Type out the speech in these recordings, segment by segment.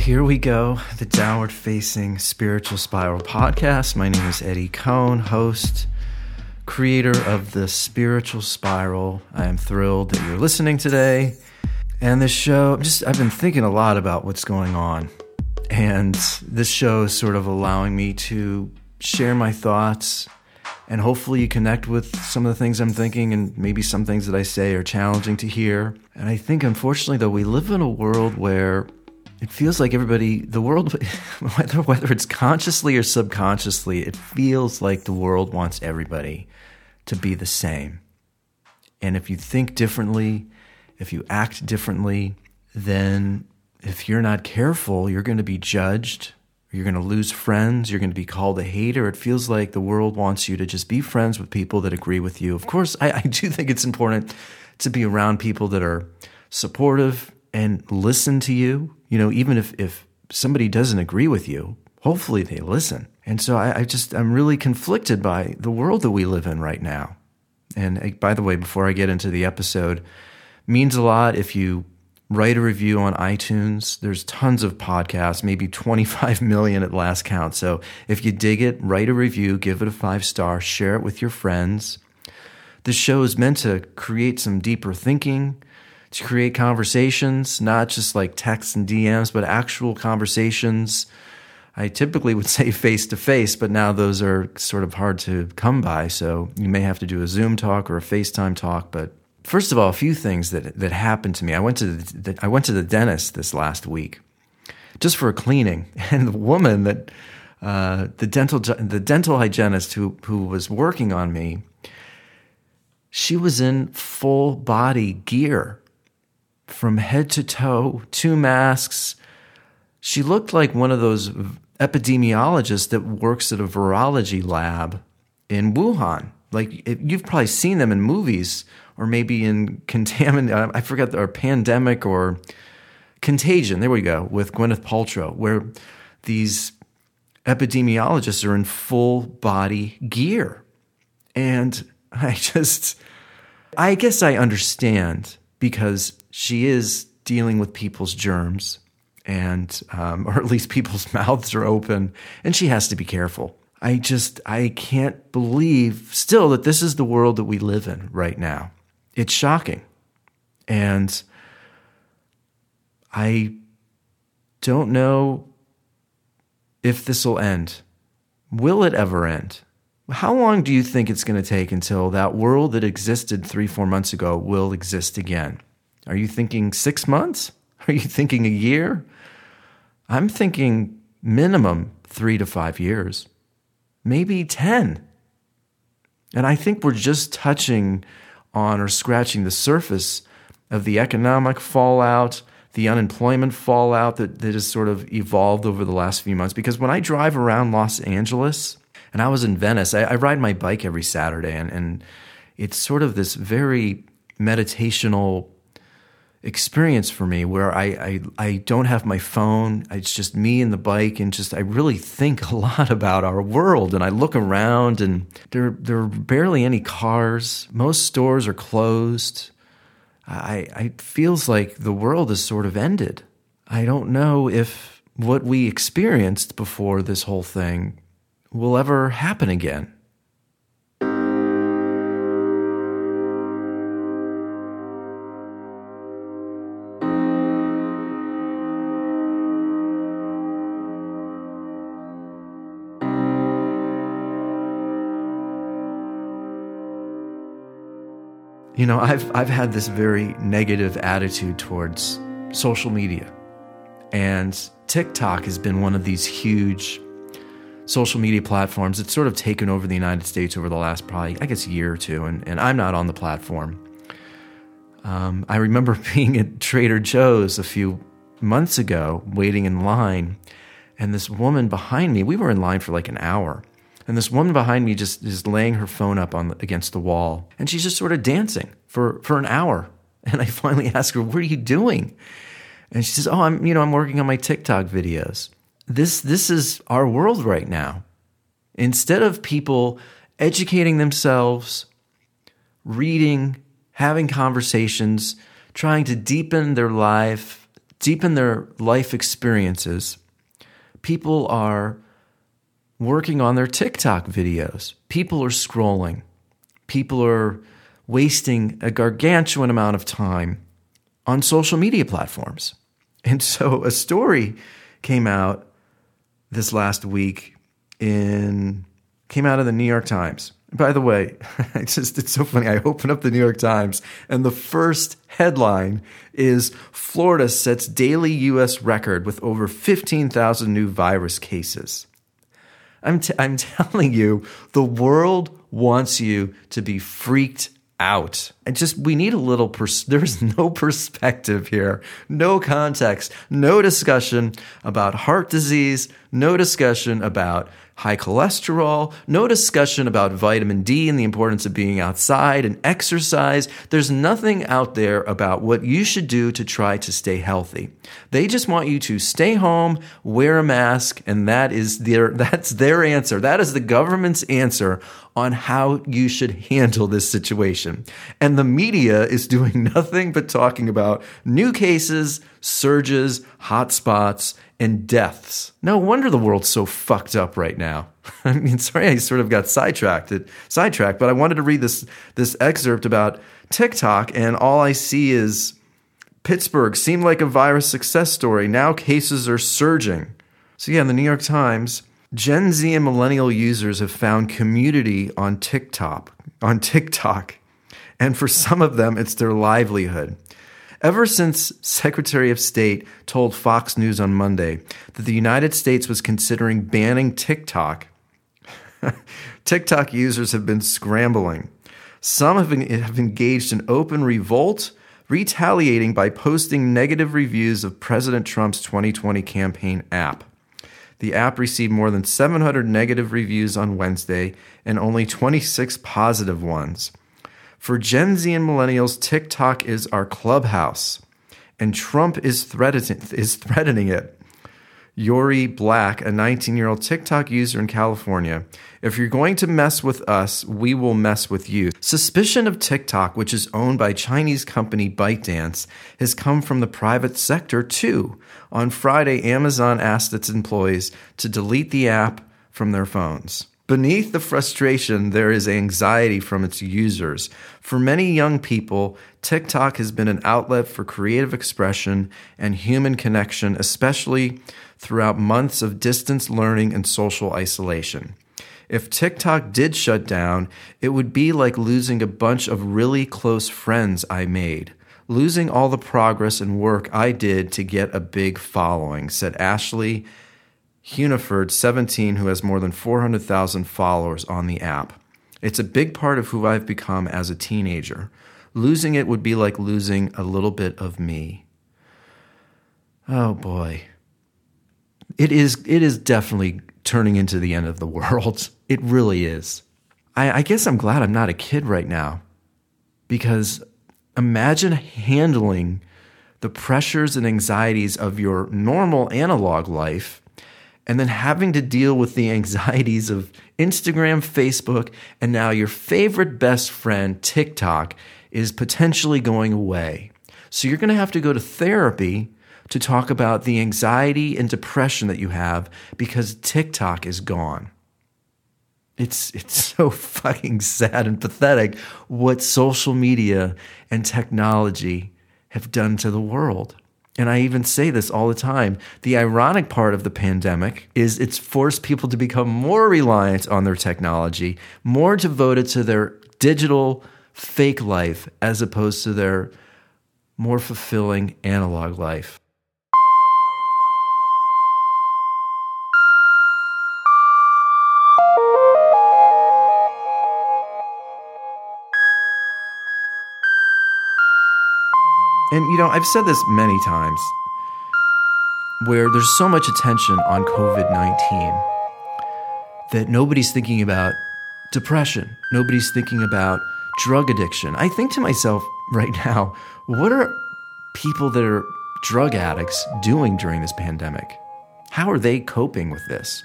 here we go. The Downward Facing Spiritual Spiral podcast. My name is Eddie Cohn, host, creator of the Spiritual Spiral. I am thrilled that you're listening today. And this show, I'm just I've been thinking a lot about what's going on. And this show is sort of allowing me to share my thoughts and hopefully you connect with some of the things I'm thinking and maybe some things that I say are challenging to hear. And I think unfortunately though we live in a world where it feels like everybody, the world, whether, whether it's consciously or subconsciously, it feels like the world wants everybody to be the same. And if you think differently, if you act differently, then if you're not careful, you're going to be judged. You're going to lose friends. You're going to be called a hater. It feels like the world wants you to just be friends with people that agree with you. Of course, I, I do think it's important to be around people that are supportive and listen to you. You know, even if, if somebody doesn't agree with you, hopefully they listen. And so I, I just, I'm really conflicted by the world that we live in right now. And uh, by the way, before I get into the episode, means a lot if you write a review on iTunes. There's tons of podcasts, maybe 25 million at last count. So if you dig it, write a review, give it a five star, share it with your friends. This show is meant to create some deeper thinking, to create conversations, not just like texts and DMs, but actual conversations. I typically would say face to face, but now those are sort of hard to come by. So you may have to do a Zoom talk or a FaceTime talk. But first of all, a few things that, that happened to me. I went to the, I went to the dentist this last week just for a cleaning. And the woman that, uh, the dental, the dental hygienist who, who was working on me, she was in full body gear from head to toe, two masks. She looked like one of those epidemiologists that works at a virology lab in Wuhan. Like you've probably seen them in movies or maybe in contamin I forget or pandemic or contagion. There we go with Gwyneth Paltrow, where these epidemiologists are in full body gear, and I just I guess I understand because she is dealing with people's germs and um, or at least people's mouths are open and she has to be careful. I just i can't believe still that this is the world that we live in right now. It's shocking. And i don't know if this will end. Will it ever end? How long do you think it's going to take until that world that existed three four months ago will exist again are you thinking six months? Are you thinking a year? I'm thinking minimum three to five years, maybe 10. And I think we're just touching on or scratching the surface of the economic fallout, the unemployment fallout that, that has sort of evolved over the last few months. Because when I drive around Los Angeles, and I was in Venice, I, I ride my bike every Saturday, and, and it's sort of this very meditational experience for me where I, I, I don't have my phone. It's just me and the bike, and just I really think a lot about our world. And I look around, and there there are barely any cars. Most stores are closed. I, I it feels like the world has sort of ended. I don't know if what we experienced before this whole thing will ever happen again. You know, I've I've had this very negative attitude towards social media. And TikTok has been one of these huge social media platforms that's sort of taken over the United States over the last probably, I guess, year or two. And, and I'm not on the platform. Um, I remember being at Trader Joe's a few months ago, waiting in line, and this woman behind me, we were in line for like an hour. And this woman behind me just is laying her phone up on against the wall, and she's just sort of dancing for for an hour. And I finally ask her, "What are you doing?" And she says, "Oh, I'm you know I'm working on my TikTok videos." This this is our world right now. Instead of people educating themselves, reading, having conversations, trying to deepen their life, deepen their life experiences, people are working on their TikTok videos. People are scrolling. People are wasting a gargantuan amount of time on social media platforms. And so a story came out this last week in came out of the New York Times. By the way, it's just it's so funny. I open up the New York Times and the first headline is Florida sets daily US record with over 15,000 new virus cases. I'm t- I'm telling you, the world wants you to be freaked out. And just, we need a little, pers- there's no perspective here, no context, no discussion about heart disease, no discussion about high cholesterol, no discussion about vitamin D and the importance of being outside and exercise. There's nothing out there about what you should do to try to stay healthy. They just want you to stay home, wear a mask, and that is their that's their answer. That is the government's answer on how you should handle this situation. And the media is doing nothing but talking about new cases, surges, hotspots, and deaths. No wonder the world's so fucked up right now. I mean, sorry, I sort of got sidetracked, sidetracked, but I wanted to read this this excerpt about TikTok, and all I see is Pittsburgh seemed like a virus success story. Now cases are surging. So yeah, in the New York Times, Gen Z and millennial users have found community on TikTok. On TikTok, and for some of them, it's their livelihood. Ever since Secretary of State told Fox News on Monday that the United States was considering banning TikTok, TikTok users have been scrambling. Some have, been, have engaged in open revolt, retaliating by posting negative reviews of President Trump's 2020 campaign app. The app received more than 700 negative reviews on Wednesday and only 26 positive ones. For Gen Z and millennials, TikTok is our clubhouse, and Trump is threatening, is threatening it. Yori Black, a 19 year old TikTok user in California. If you're going to mess with us, we will mess with you. Suspicion of TikTok, which is owned by Chinese company ByteDance, has come from the private sector too. On Friday, Amazon asked its employees to delete the app from their phones. Beneath the frustration, there is anxiety from its users. For many young people, TikTok has been an outlet for creative expression and human connection, especially throughout months of distance learning and social isolation. If TikTok did shut down, it would be like losing a bunch of really close friends I made. Losing all the progress and work I did to get a big following, said Ashley Huneford, 17, who has more than 400,000 followers on the app. It's a big part of who I've become as a teenager. Losing it would be like losing a little bit of me. Oh boy. It is it is definitely turning into the end of the world. It really is. I, I guess I'm glad I'm not a kid right now. Because imagine handling the pressures and anxieties of your normal analog life and then having to deal with the anxieties of Instagram, Facebook, and now your favorite best friend, TikTok, is potentially going away. So you're going to have to go to therapy to talk about the anxiety and depression that you have because TikTok is gone. It's it's so fucking sad and pathetic what social media and technology have done to the world. And I even say this all the time. The ironic part of the pandemic is it's forced people to become more reliant on their technology, more devoted to their digital fake life as opposed to their more fulfilling analog life. And, you know, I've said this many times where there's so much attention on COVID 19 that nobody's thinking about depression, nobody's thinking about drug addiction. I think to myself right now, what are people that are drug addicts doing during this pandemic? How are they coping with this?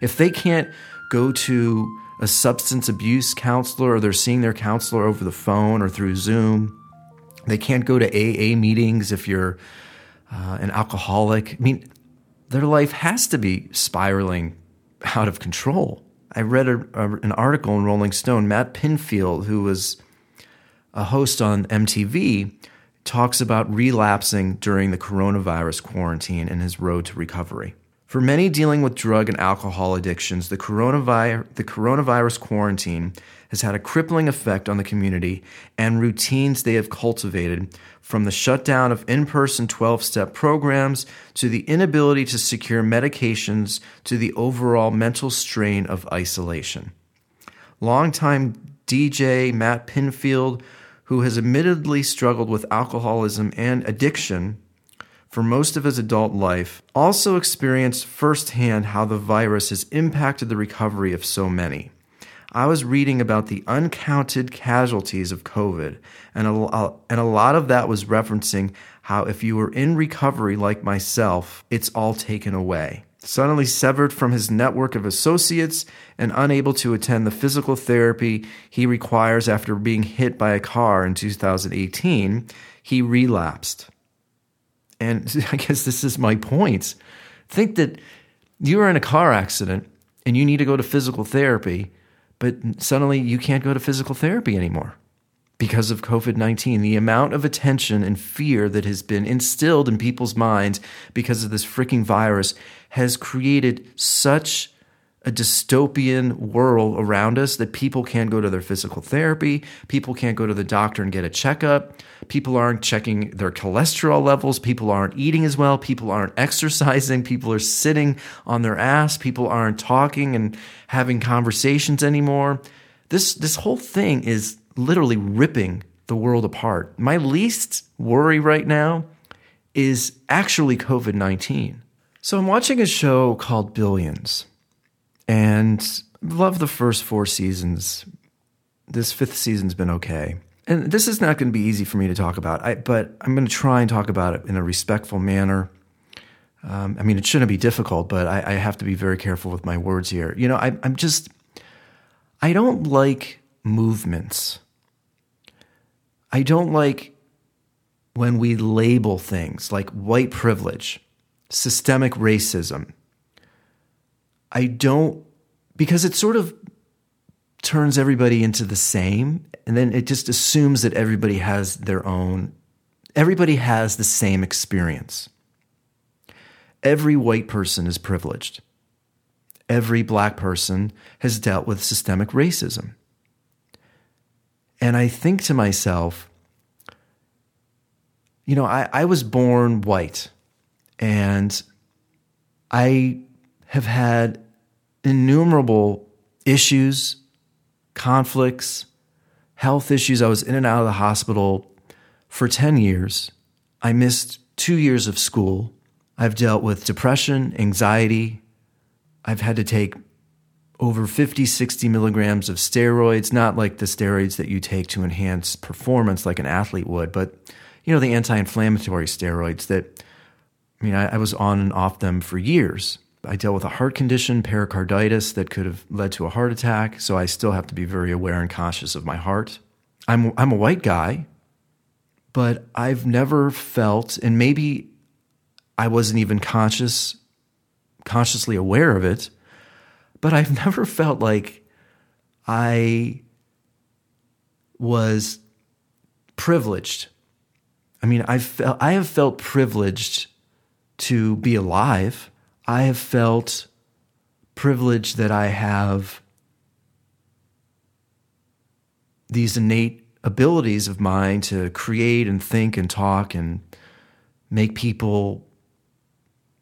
If they can't go to a substance abuse counselor or they're seeing their counselor over the phone or through Zoom, they can't go to AA meetings if you're uh, an alcoholic. I mean, their life has to be spiraling out of control. I read a, a, an article in Rolling Stone. Matt Pinfield, who was a host on MTV, talks about relapsing during the coronavirus quarantine and his road to recovery. For many dealing with drug and alcohol addictions, the coronavirus, the coronavirus quarantine has had a crippling effect on the community and routines they have cultivated, from the shutdown of in person 12 step programs to the inability to secure medications to the overall mental strain of isolation. Longtime DJ Matt Pinfield, who has admittedly struggled with alcoholism and addiction, for most of his adult life, also experienced firsthand how the virus has impacted the recovery of so many. I was reading about the uncounted casualties of COVID, and a, uh, and a lot of that was referencing how if you were in recovery like myself, it's all taken away. Suddenly severed from his network of associates and unable to attend the physical therapy he requires after being hit by a car in 2018, he relapsed. And I guess this is my point. Think that you are in a car accident and you need to go to physical therapy, but suddenly you can't go to physical therapy anymore because of COVID 19. The amount of attention and fear that has been instilled in people's minds because of this freaking virus has created such a dystopian world around us that people can't go to their physical therapy, people can't go to the doctor and get a checkup, people aren't checking their cholesterol levels, people aren't eating as well, people aren't exercising, people are sitting on their ass, people aren't talking and having conversations anymore. This this whole thing is literally ripping the world apart. My least worry right now is actually COVID-19. So I'm watching a show called Billions and love the first four seasons. This fifth season's been okay. And this is not going to be easy for me to talk about, I, but I'm going to try and talk about it in a respectful manner. Um, I mean, it shouldn't be difficult, but I, I, have to be very careful with my words here. You know, I, I'm just, I don't like movements. I don't like when we label things like white privilege, systemic racism, I don't, because it sort of turns everybody into the same. And then it just assumes that everybody has their own, everybody has the same experience. Every white person is privileged. Every black person has dealt with systemic racism. And I think to myself, you know, I, I was born white and I have had innumerable issues, conflicts, health issues. I was in and out of the hospital for 10 years. I missed two years of school. I've dealt with depression, anxiety. I've had to take over 50, 60 milligrams of steroids, not like the steroids that you take to enhance performance like an athlete would, but you know, the anti inflammatory steroids that, I mean, I, I was on and off them for years. I dealt with a heart condition, pericarditis, that could have led to a heart attack. So I still have to be very aware and conscious of my heart. I'm, I'm a white guy, but I've never felt, and maybe I wasn't even conscious, consciously aware of it, but I've never felt like I was privileged. I mean, I felt I have felt privileged to be alive I have felt privileged that I have these innate abilities of mine to create and think and talk and make people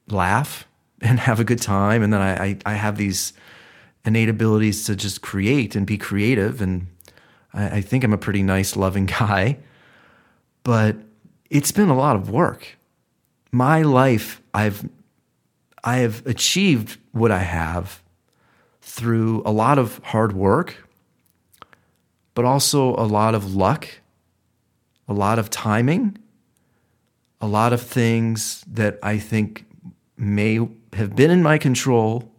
laugh and have a good time. And then I, I, I have these innate abilities to just create and be creative. And I, I think I'm a pretty nice, loving guy. But it's been a lot of work. My life, I've I have achieved what I have through a lot of hard work, but also a lot of luck, a lot of timing, a lot of things that I think may have been in my control,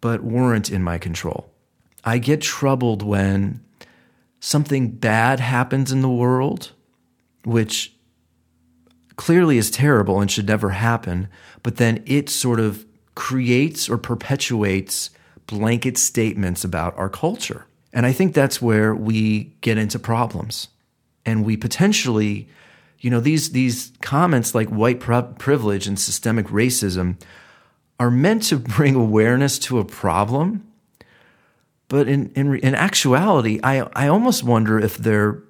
but weren't in my control. I get troubled when something bad happens in the world, which clearly is terrible and should never happen, but then it sort of creates or perpetuates blanket statements about our culture. And I think that's where we get into problems. And we potentially, you know, these, these comments like white privilege and systemic racism are meant to bring awareness to a problem. But in, in, in actuality, I, I almost wonder if they're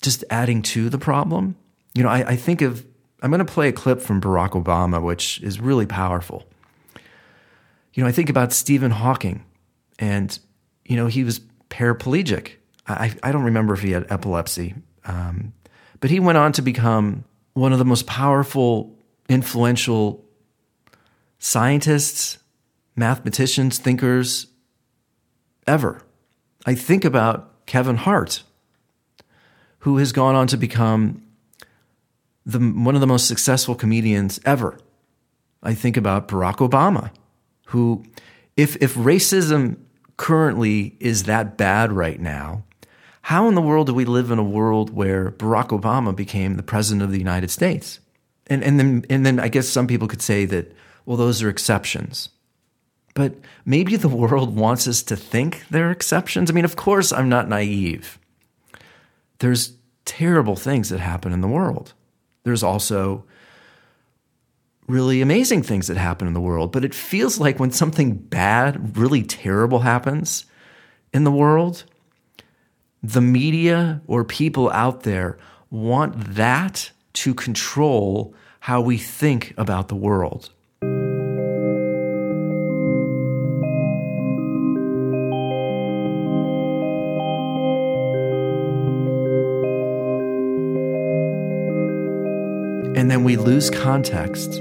just adding to the problem. You know, I, I think of, I'm going to play a clip from Barack Obama, which is really powerful. You know, I think about Stephen Hawking, and, you know, he was paraplegic. I, I don't remember if he had epilepsy, um, but he went on to become one of the most powerful, influential scientists, mathematicians, thinkers ever. I think about Kevin Hart, who has gone on to become the, one of the most successful comedians ever. I think about Barack Obama, who, if, if racism currently is that bad right now, how in the world do we live in a world where Barack Obama became the president of the United States? And, and then, and then I guess some people could say that, well, those are exceptions. But maybe the world wants us to think they're exceptions. I mean, of course, I'm not naive. There's terrible things that happen in the world. There's also really amazing things that happen in the world. But it feels like when something bad, really terrible happens in the world, the media or people out there want that to control how we think about the world. Lose context.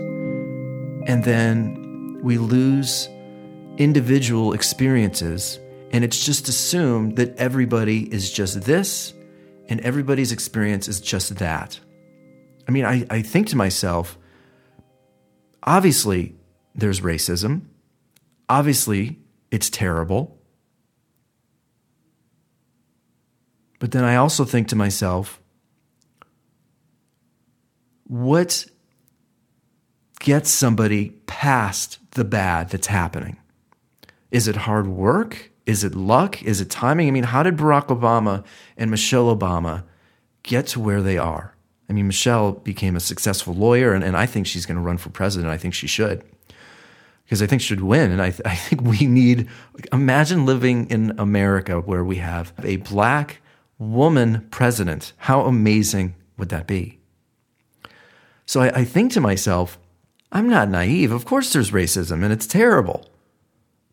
And then we lose individual experiences and it's just assumed that everybody is just this and everybody's experience is just that. I mean, I, I think to myself, obviously, there's racism. Obviously, it's terrible. But then I also think to myself, what gets somebody past the bad that's happening? Is it hard work? Is it luck? Is it timing? I mean, how did Barack Obama and Michelle Obama get to where they are? I mean, Michelle became a successful lawyer, and, and I think she's going to run for president. I think she should. Because I think she should win. And I, th- I think we need, imagine living in America where we have a black woman president. How amazing would that be? So I, I think to myself, I'm not naive. Of course, there's racism and it's terrible.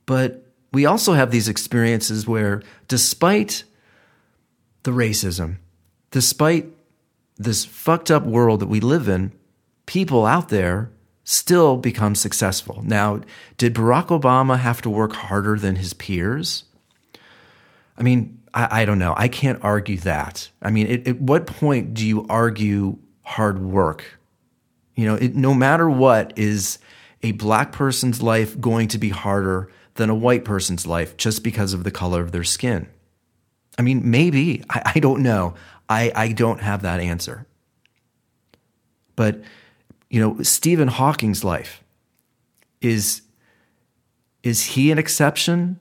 But we also have these experiences where, despite the racism, despite this fucked up world that we live in, people out there still become successful. Now, did Barack Obama have to work harder than his peers? I mean, I, I don't know. I can't argue that. I mean, at what point do you argue hard work? You know, it, no matter what, is a black person's life going to be harder than a white person's life just because of the color of their skin? I mean, maybe. I, I don't know. I, I don't have that answer. But, you know, Stephen Hawking's life is is he an exception?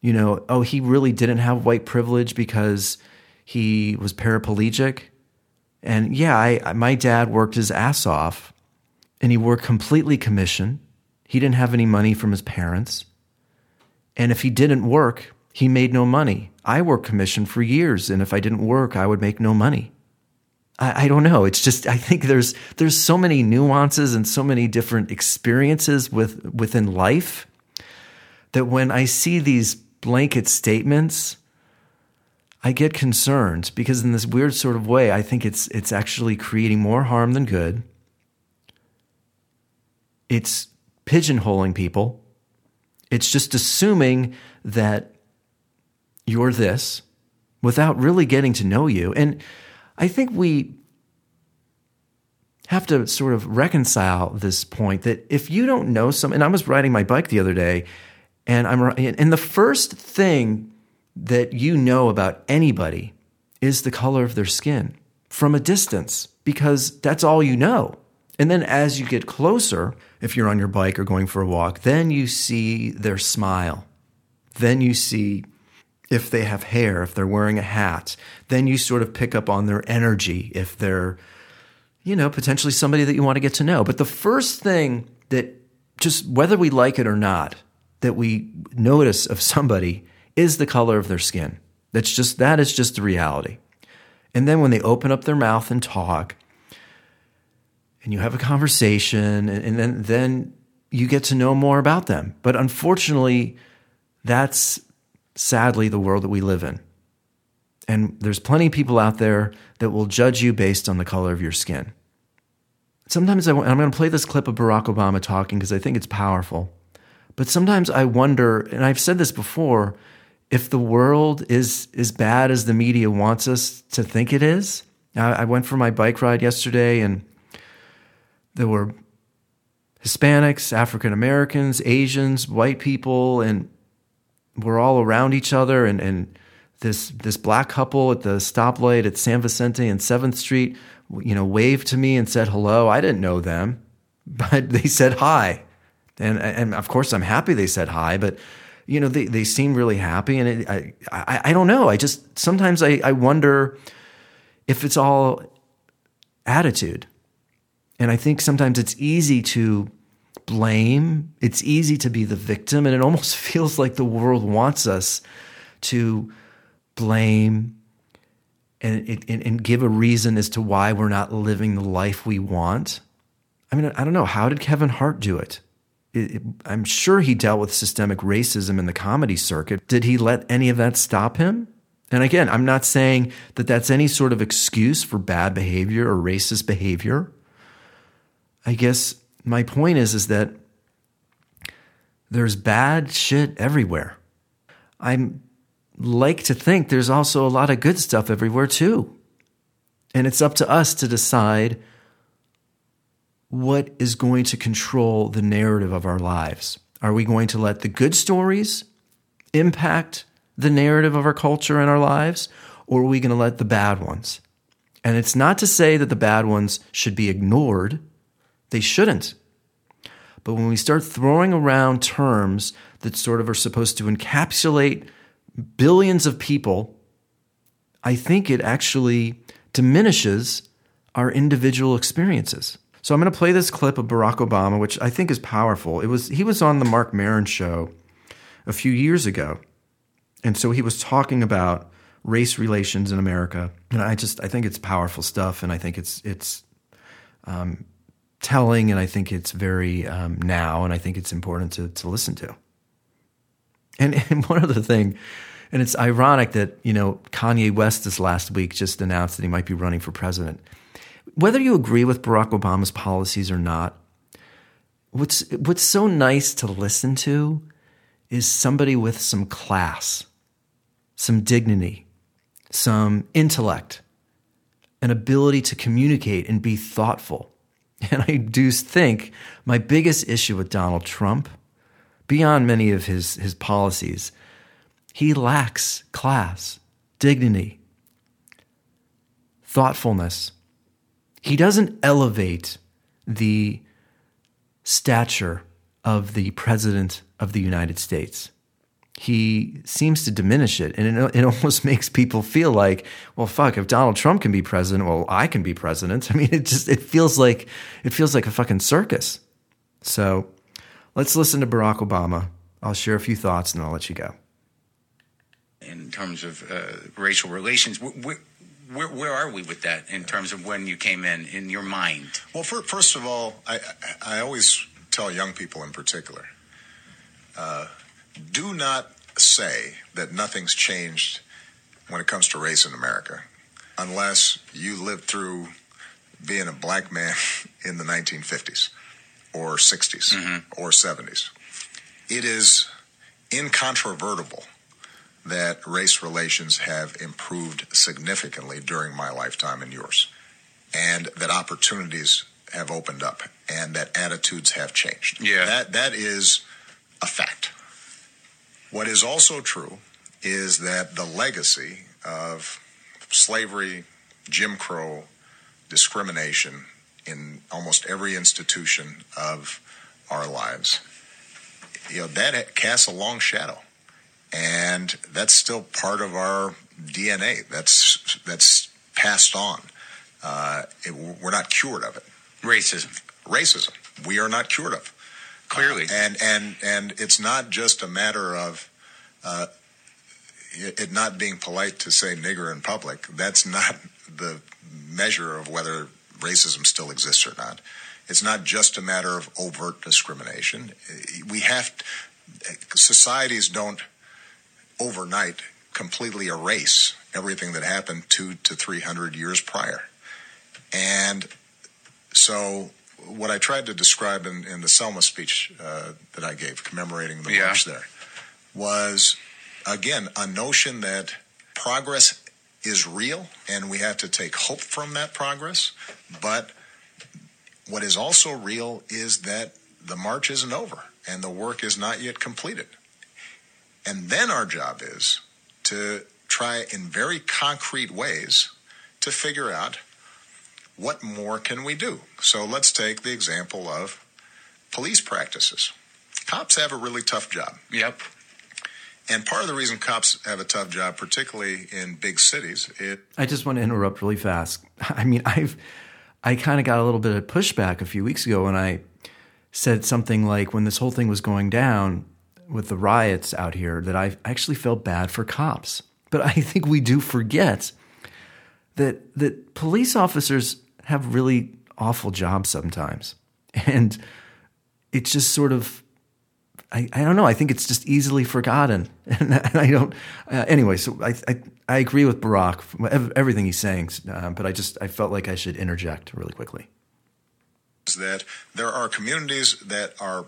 You know, oh, he really didn't have white privilege because he was paraplegic. And yeah, I, my dad worked his ass off and he worked completely commission. He didn't have any money from his parents. And if he didn't work, he made no money. I worked commission for years, and if I didn't work, I would make no money. I, I, don't know. It's just I think there's there's so many nuances and so many different experiences with within life that when I see these blanket statements, I get concerned because in this weird sort of way, I think it's it's actually creating more harm than good. It's pigeonholing people it's just assuming that you're this without really getting to know you. And I think we have to sort of reconcile this point that if you don't know some, and I was riding my bike the other day, and I'm and the first thing that you know about anybody is the color of their skin. from a distance because that's all you know. And then as you get closer, if you're on your bike or going for a walk, then you see their smile. Then you see if they have hair, if they're wearing a hat. Then you sort of pick up on their energy if they're, you know, potentially somebody that you want to get to know. But the first thing that just whether we like it or not, that we notice of somebody is the color of their skin. That's just that is just the reality. And then when they open up their mouth and talk, and you have a conversation, and, and then then you get to know more about them. But unfortunately, that's sadly the world that we live in. And there's plenty of people out there that will judge you based on the color of your skin. Sometimes I, I'm going to play this clip of Barack Obama talking because I think it's powerful. But sometimes I wonder, and I've said this before, if the world is as bad as the media wants us to think it is. I, I went for my bike ride yesterday and there were Hispanics, African Americans, Asians, white people, and we're all around each other. And, and this this black couple at the stoplight at San Vicente and Seventh Street, you know, waved to me and said hello. I didn't know them, but they said hi, and and of course I'm happy they said hi. But you know, they they seem really happy, and it, I, I I don't know. I just sometimes I I wonder if it's all attitude, and I think sometimes it's easy to blame. It's easy to be the victim, and it almost feels like the world wants us to blame and, and, and give a reason as to why we're not living the life we want. I mean, I don't know. How did Kevin Hart do it? I'm sure he dealt with systemic racism in the comedy circuit. Did he let any of that stop him? And again, I'm not saying that that's any sort of excuse for bad behavior or racist behavior. I guess my point is is that there's bad shit everywhere. I'm like to think there's also a lot of good stuff everywhere too. And it's up to us to decide what is going to control the narrative of our lives. Are we going to let the good stories impact the narrative of our culture and our lives, or are we going to let the bad ones? And it's not to say that the bad ones should be ignored, they shouldn't. But when we start throwing around terms that sort of are supposed to encapsulate billions of people, I think it actually diminishes our individual experiences. So I'm going to play this clip of Barack Obama, which I think is powerful. It was he was on the Marc Maron show a few years ago, and so he was talking about race relations in America, and I just I think it's powerful stuff, and I think it's it's um, telling, and I think it's very um, now, and I think it's important to to listen to. And, and one other thing, and it's ironic that, you know, Kanye West this last week just announced that he might be running for president. Whether you agree with Barack Obama's policies or not, what's, what's so nice to listen to is somebody with some class, some dignity, some intellect, an ability to communicate and be thoughtful. And I do think my biggest issue with Donald Trump, beyond many of his, his policies, he lacks class, dignity, thoughtfulness. He doesn't elevate the stature of the President of the United States. He seems to diminish it, and it, it almost makes people feel like, well, fuck, if Donald Trump can be president, well, I can be president. I mean, it just it feels like it feels like a fucking circus. So, let's listen to Barack Obama. I'll share a few thoughts, and I'll let you go in terms of uh, racial relations. Where, where, where, are we with that in terms of when you came in, in your mind? Well, for, first of all, I, I always tell young people in particular uh, do not say that nothing's changed when it comes to race in America unless you lived through being a black man in the 1950s or 60s mm-hmm. or 70s. It is incontrovertible that race relations have improved significantly during my lifetime and yours, and that opportunities have opened up, and that attitudes have changed. Yeah, that that is a fact. What is also true is that the legacy of slavery, Jim Crow, discrimination in almost every institution of our lives, you know, that casts a long shadow. And that's still part of our DNA. That's that's passed on. Uh, it, we're not cured of it. Racism. Racism. We are not cured of. Clearly. Uh, and and and it's not just a matter of uh, it not being polite to say nigger in public. That's not the measure of whether racism still exists or not. It's not just a matter of overt discrimination. We have societies don't overnight completely erase everything that happened two to three hundred years prior. And so, what I tried to describe in, in the Selma speech uh, that I gave, commemorating the Yeah. march there, was again a notion that progress is real and we have to take hope from that progress. But what is also real is that the march isn't over and the work is not yet completed. And then our job is to try in very concrete ways to figure out what more can we do. So let's take the example of police practices. Cops have a really tough job. Yep. And part of the reason cops have a tough job, particularly in big cities, it I just want to interrupt really fast. I mean, I've I kind of got a little bit of pushback a few weeks ago when I said something like when this whole thing was going down with the riots out here that I actually felt bad for cops. But I think we do forget that that police officers have really awful jobs sometimes. And it's just sort of I, I don't know. I think it's just easily forgotten, and I don't. Uh, anyway, so I, I I agree with Barack everything he's saying, uh, but I just I felt like I should interject really quickly. that there are communities that are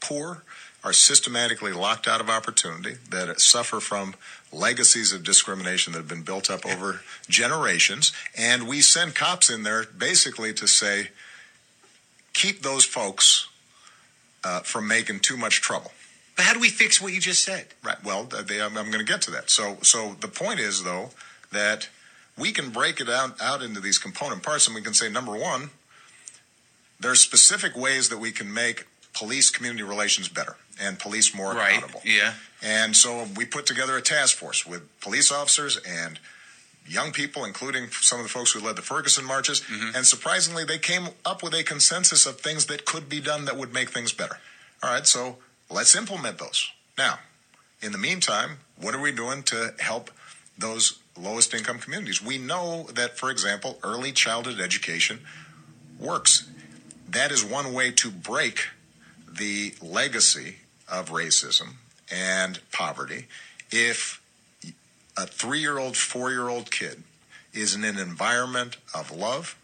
poor, are systematically locked out of opportunity, that suffer from legacies of discrimination that have been built up over generations, and we send cops in there basically to say, keep those folks uh, from making too much trouble. But how do we fix what you just said? Right. Well, they, I'm, I'm going to get to that. So, so the point is though that we can break it out out into these component parts, and we can say number one, there's specific ways that we can make police community relations better and police more Right. accountable. Yeah. And so we put together a task force with police officers and young people, including some of the folks who led the Ferguson marches. Mm-hmm. And surprisingly, they came up with a consensus of things that could be done that would make things better. All right, so let's implement those. Now, in the meantime, what are we doing to help those lowest income communities? We know that, for example, early childhood education works. That is one way to break the legacy of racism and poverty. If a three year old, four year old kid is in an environment of love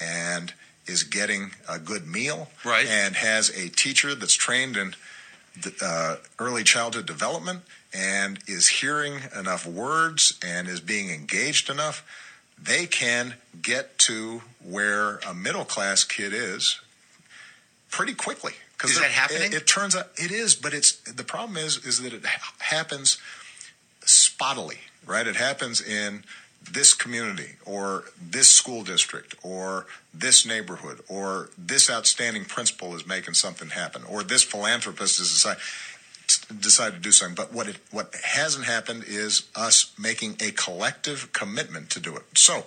and is getting a good meal Right. and has a teacher that's trained in uh, early childhood development and is hearing enough words and is being engaged enough, they can get to where a middle class kid is pretty quickly. Is that happening? It, it turns out it is, but it's the problem is is that it ha- happens spottily, right? It happens in this community or this school district or this neighborhood or this outstanding principal is making something happen or this philanthropist is decide, decide to do something. But what it what hasn't happened is us making a collective commitment to do it. So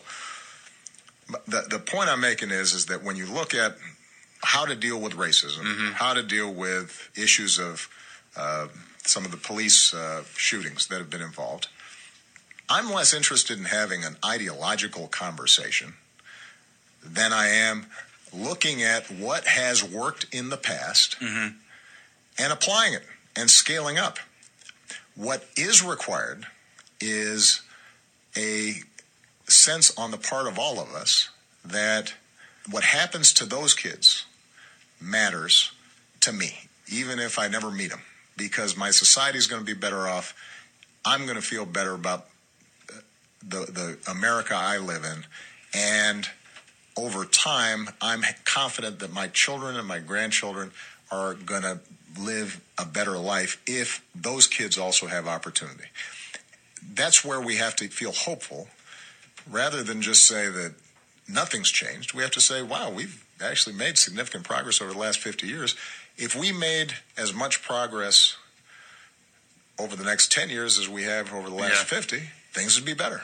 the the point I'm making is is that when you look at how to deal with racism, how to deal with issues of uh, some of the police uh, shootings that have been involved. I'm less interested in having an ideological conversation than I am looking at what has worked in the past and applying it and scaling up. What is required is a sense on the part of all of us that what happens to those kids matters to me, even if I never meet them, because my society is going to be better off. I'm going to feel better about uh, the the America I live in, and over time, I'm confident that my children and my grandchildren are going to live a better life if those kids also have opportunity. That's where we have to feel hopeful rather than just say that nothing's changed, we have to say, wow, we've actually made significant progress over the last 50 years. If we made as much progress over the next 10 years as we have over the last Yeah. 50, things would be better.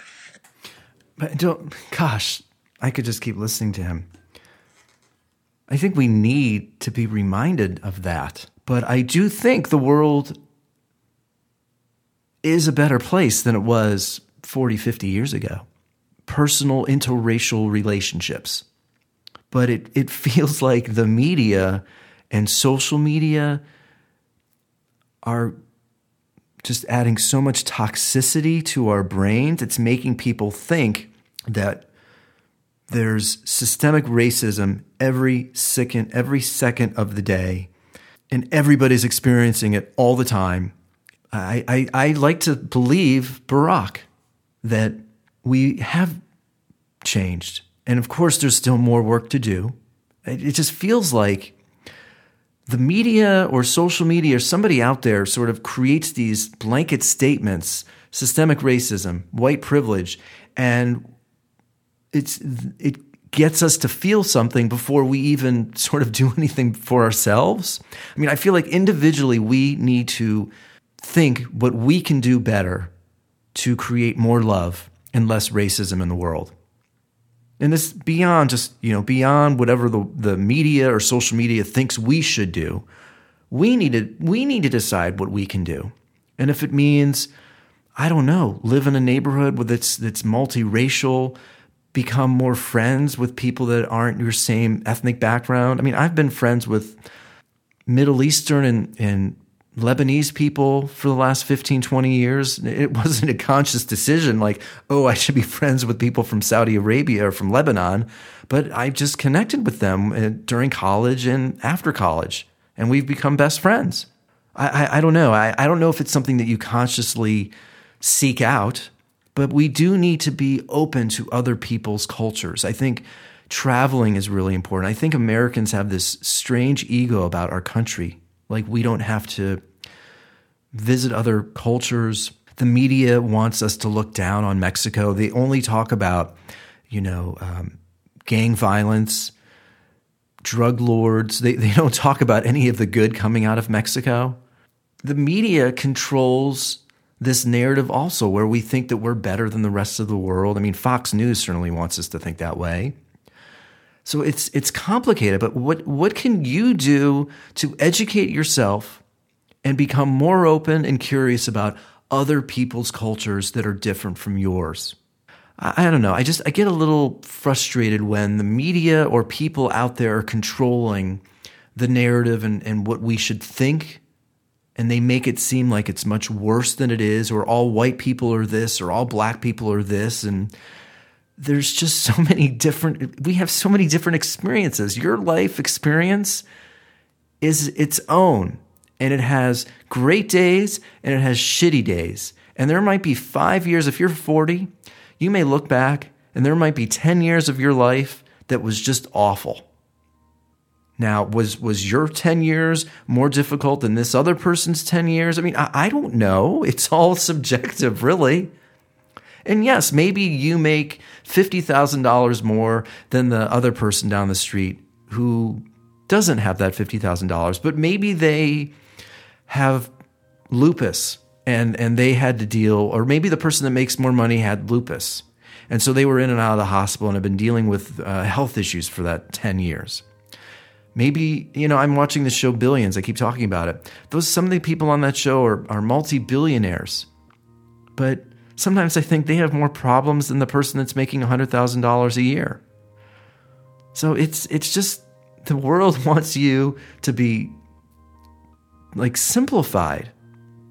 But don't, gosh, I could just keep listening to him. I think we need to be reminded of that. But I do think the world is a better place than it was 40, 50 years ago. Personal interracial relationships. But it, it feels like the media and social media are just adding so much toxicity to our brains. It's making people think that there's systemic racism every second, every second of the day, and everybody's experiencing it all the time. I, I, I like to believe, Barack, that we have changed. And of course, there's still more work to do. It, just feels like the media or social media or somebody out there sort of creates these blanket statements systemic racism white privilege and it's it gets us to feel something before we even sort of do anything for ourselves i mean i feel like individually we need to think what we can do better to create more love and less racism in the world and this beyond just you know beyond whatever the, the media or social media thinks we should do we need to we need to decide what we can do. And if it means i don't know live in a neighborhood that's that's multiracial become more friends with people that aren't your same ethnic background. I mean i've been friends with middle eastern and, and Lebanese people for the last 15, 20 years. It wasn't a conscious decision like, oh, I should be friends with people from Saudi Arabia or from Lebanon. But I just connected with them uh, during college and after college, and we've become best friends. I, I, I don't know. I, I don't know if it's something that you consciously seek out, but we do need to be open to other people's cultures. I think traveling is really important. I think Americans have this strange ego about our country like we don't have to visit other cultures. The media wants us to look down on Mexico. They only talk about, you know, um, gang violence, drug lords. They, they don't talk about any of the good coming out of Mexico. The media controls this narrative also, where we think that we're better than the rest of the world. I mean, Fox News certainly wants us to think that way. So it's it's complicated, but what what can you do to educate yourself and become more open and curious about other people's cultures that are different from yours? I, I don't know. I just I get a little frustrated when the media or people out there are controlling the narrative and, and what we should think and they make it seem like it's much worse than it is, or all white people are this, or all black people are this, and there's just so many different we have so many different experiences. Your life experience is its own and it has great days and it has shitty days. And there might be 5 years if you're 40 you may look back and there might be 10 years of your life that was just awful. Now was was your 10 years more difficult than this other person's 10 years? I mean i, I don't know. It's all subjective really and yes, maybe you make $50,000 more than the other person down the street who doesn't have that $50,000, but maybe they have lupus and, and they had to deal, or maybe the person that makes more money had lupus. And so they were in and out of the hospital and have been dealing with uh, health issues for that 10 years. Maybe, you know, I'm watching the show Billions. I keep talking about it. Those, some of the people on that show are, are multi billionaires. But sometimes I think they have more problems than the person that's making $100,000 a year. So it's it's just the world wants you to be like simplified.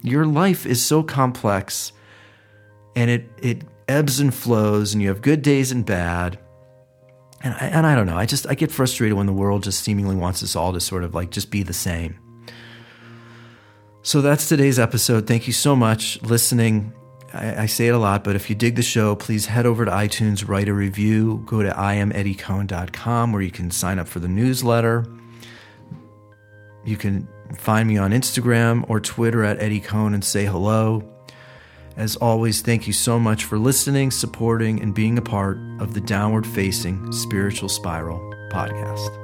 Your life is so complex and it it ebbs and flows and you have good days and bad. And I, and I don't know. I just I get frustrated when the world just seemingly wants us all to sort of like just be the same. So that's today's episode. Thank you so much listening. I, I, say it a lot, but if you dig the show, please head over to iTunes, write a review, go to iameddiecohn.com where you can sign up for the newsletter. You can find me on Instagram or Twitter at Eddie Cohn and say hello. As always, thank you so much for listening, supporting, and being a part of the Downward Facing Spiritual Spiral podcast.